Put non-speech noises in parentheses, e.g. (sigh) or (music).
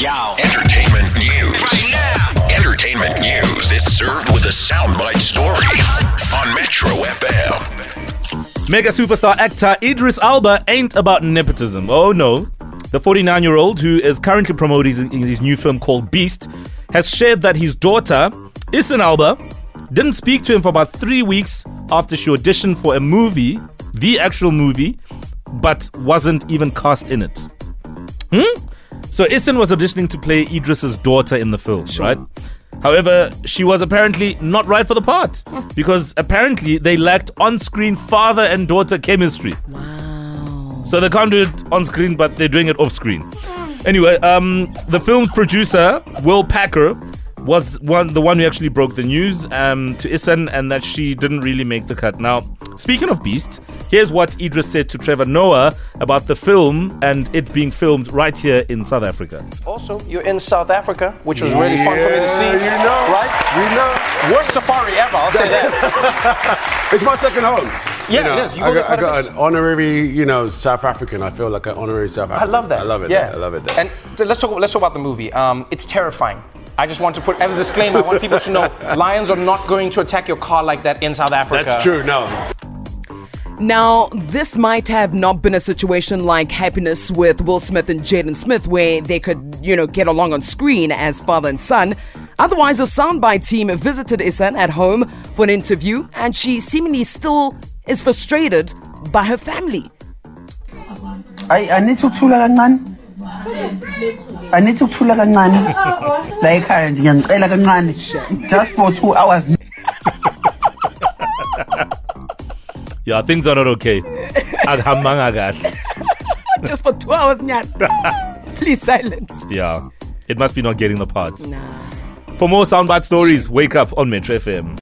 Yo. Entertainment news. Right now. Entertainment news is served with a soundbite story on Metro FM. Mega superstar actor Idris Elba ain't about nepotism. Oh no. The 49 year old, who is currently promoting his, his new film called Beast, has shared that his daughter, Isan Elba, didn't speak to him for about three weeks after she auditioned for a movie, the actual movie, but wasn't even cast in it. Hmm? So Isan was auditioning to play Idris's daughter in the film, right? However, she was apparently not right for the part because apparently they lacked on-screen father and daughter chemistry. Wow. So they can't do it on screen, but they're doing it off screen. Anyway, um, the film's producer, Will Packer, was one the one who actually broke the news um, to Isan and that she didn't really make the cut. Now, speaking of Beast, here's what Idris said to Trevor Noah about the film and it being filmed right here in South Africa. Also, you're in South Africa, which was really fun for me to see. you know. Right? We know. Worst safari ever, I'll say that. (laughs) It's my second home. Yeah, you know, it is. You I go got, I got an honorary, you know, South African. I feel like an honorary South African. I love that. I love it. Yeah, there. I love it. there. And let's talk. Let's talk about the movie. Um, it's terrifying. I just want to put as a disclaimer. I want people to know (laughs) lions are not going to attack your car like that in South Africa. That's true. No. Now, this might have not been a situation like Happiness with Will Smith and Jaden Smith, where they could, you know, get along on screen as father and son. Otherwise, the soundbite team visited Isan at home for an interview, and she seemingly still is frustrated by her family. I, I need ukuthula kancane I need ukuthula kancane nje ngiyangicela kancane just for two hours Yeah, things are not okay. Akuhambanga kahle. (laughs) Just for two hours, Nyan. (laughs) Please silence. yeah, it must be not getting the part. Nah. For more soundbite stories, wake up on Metro FM.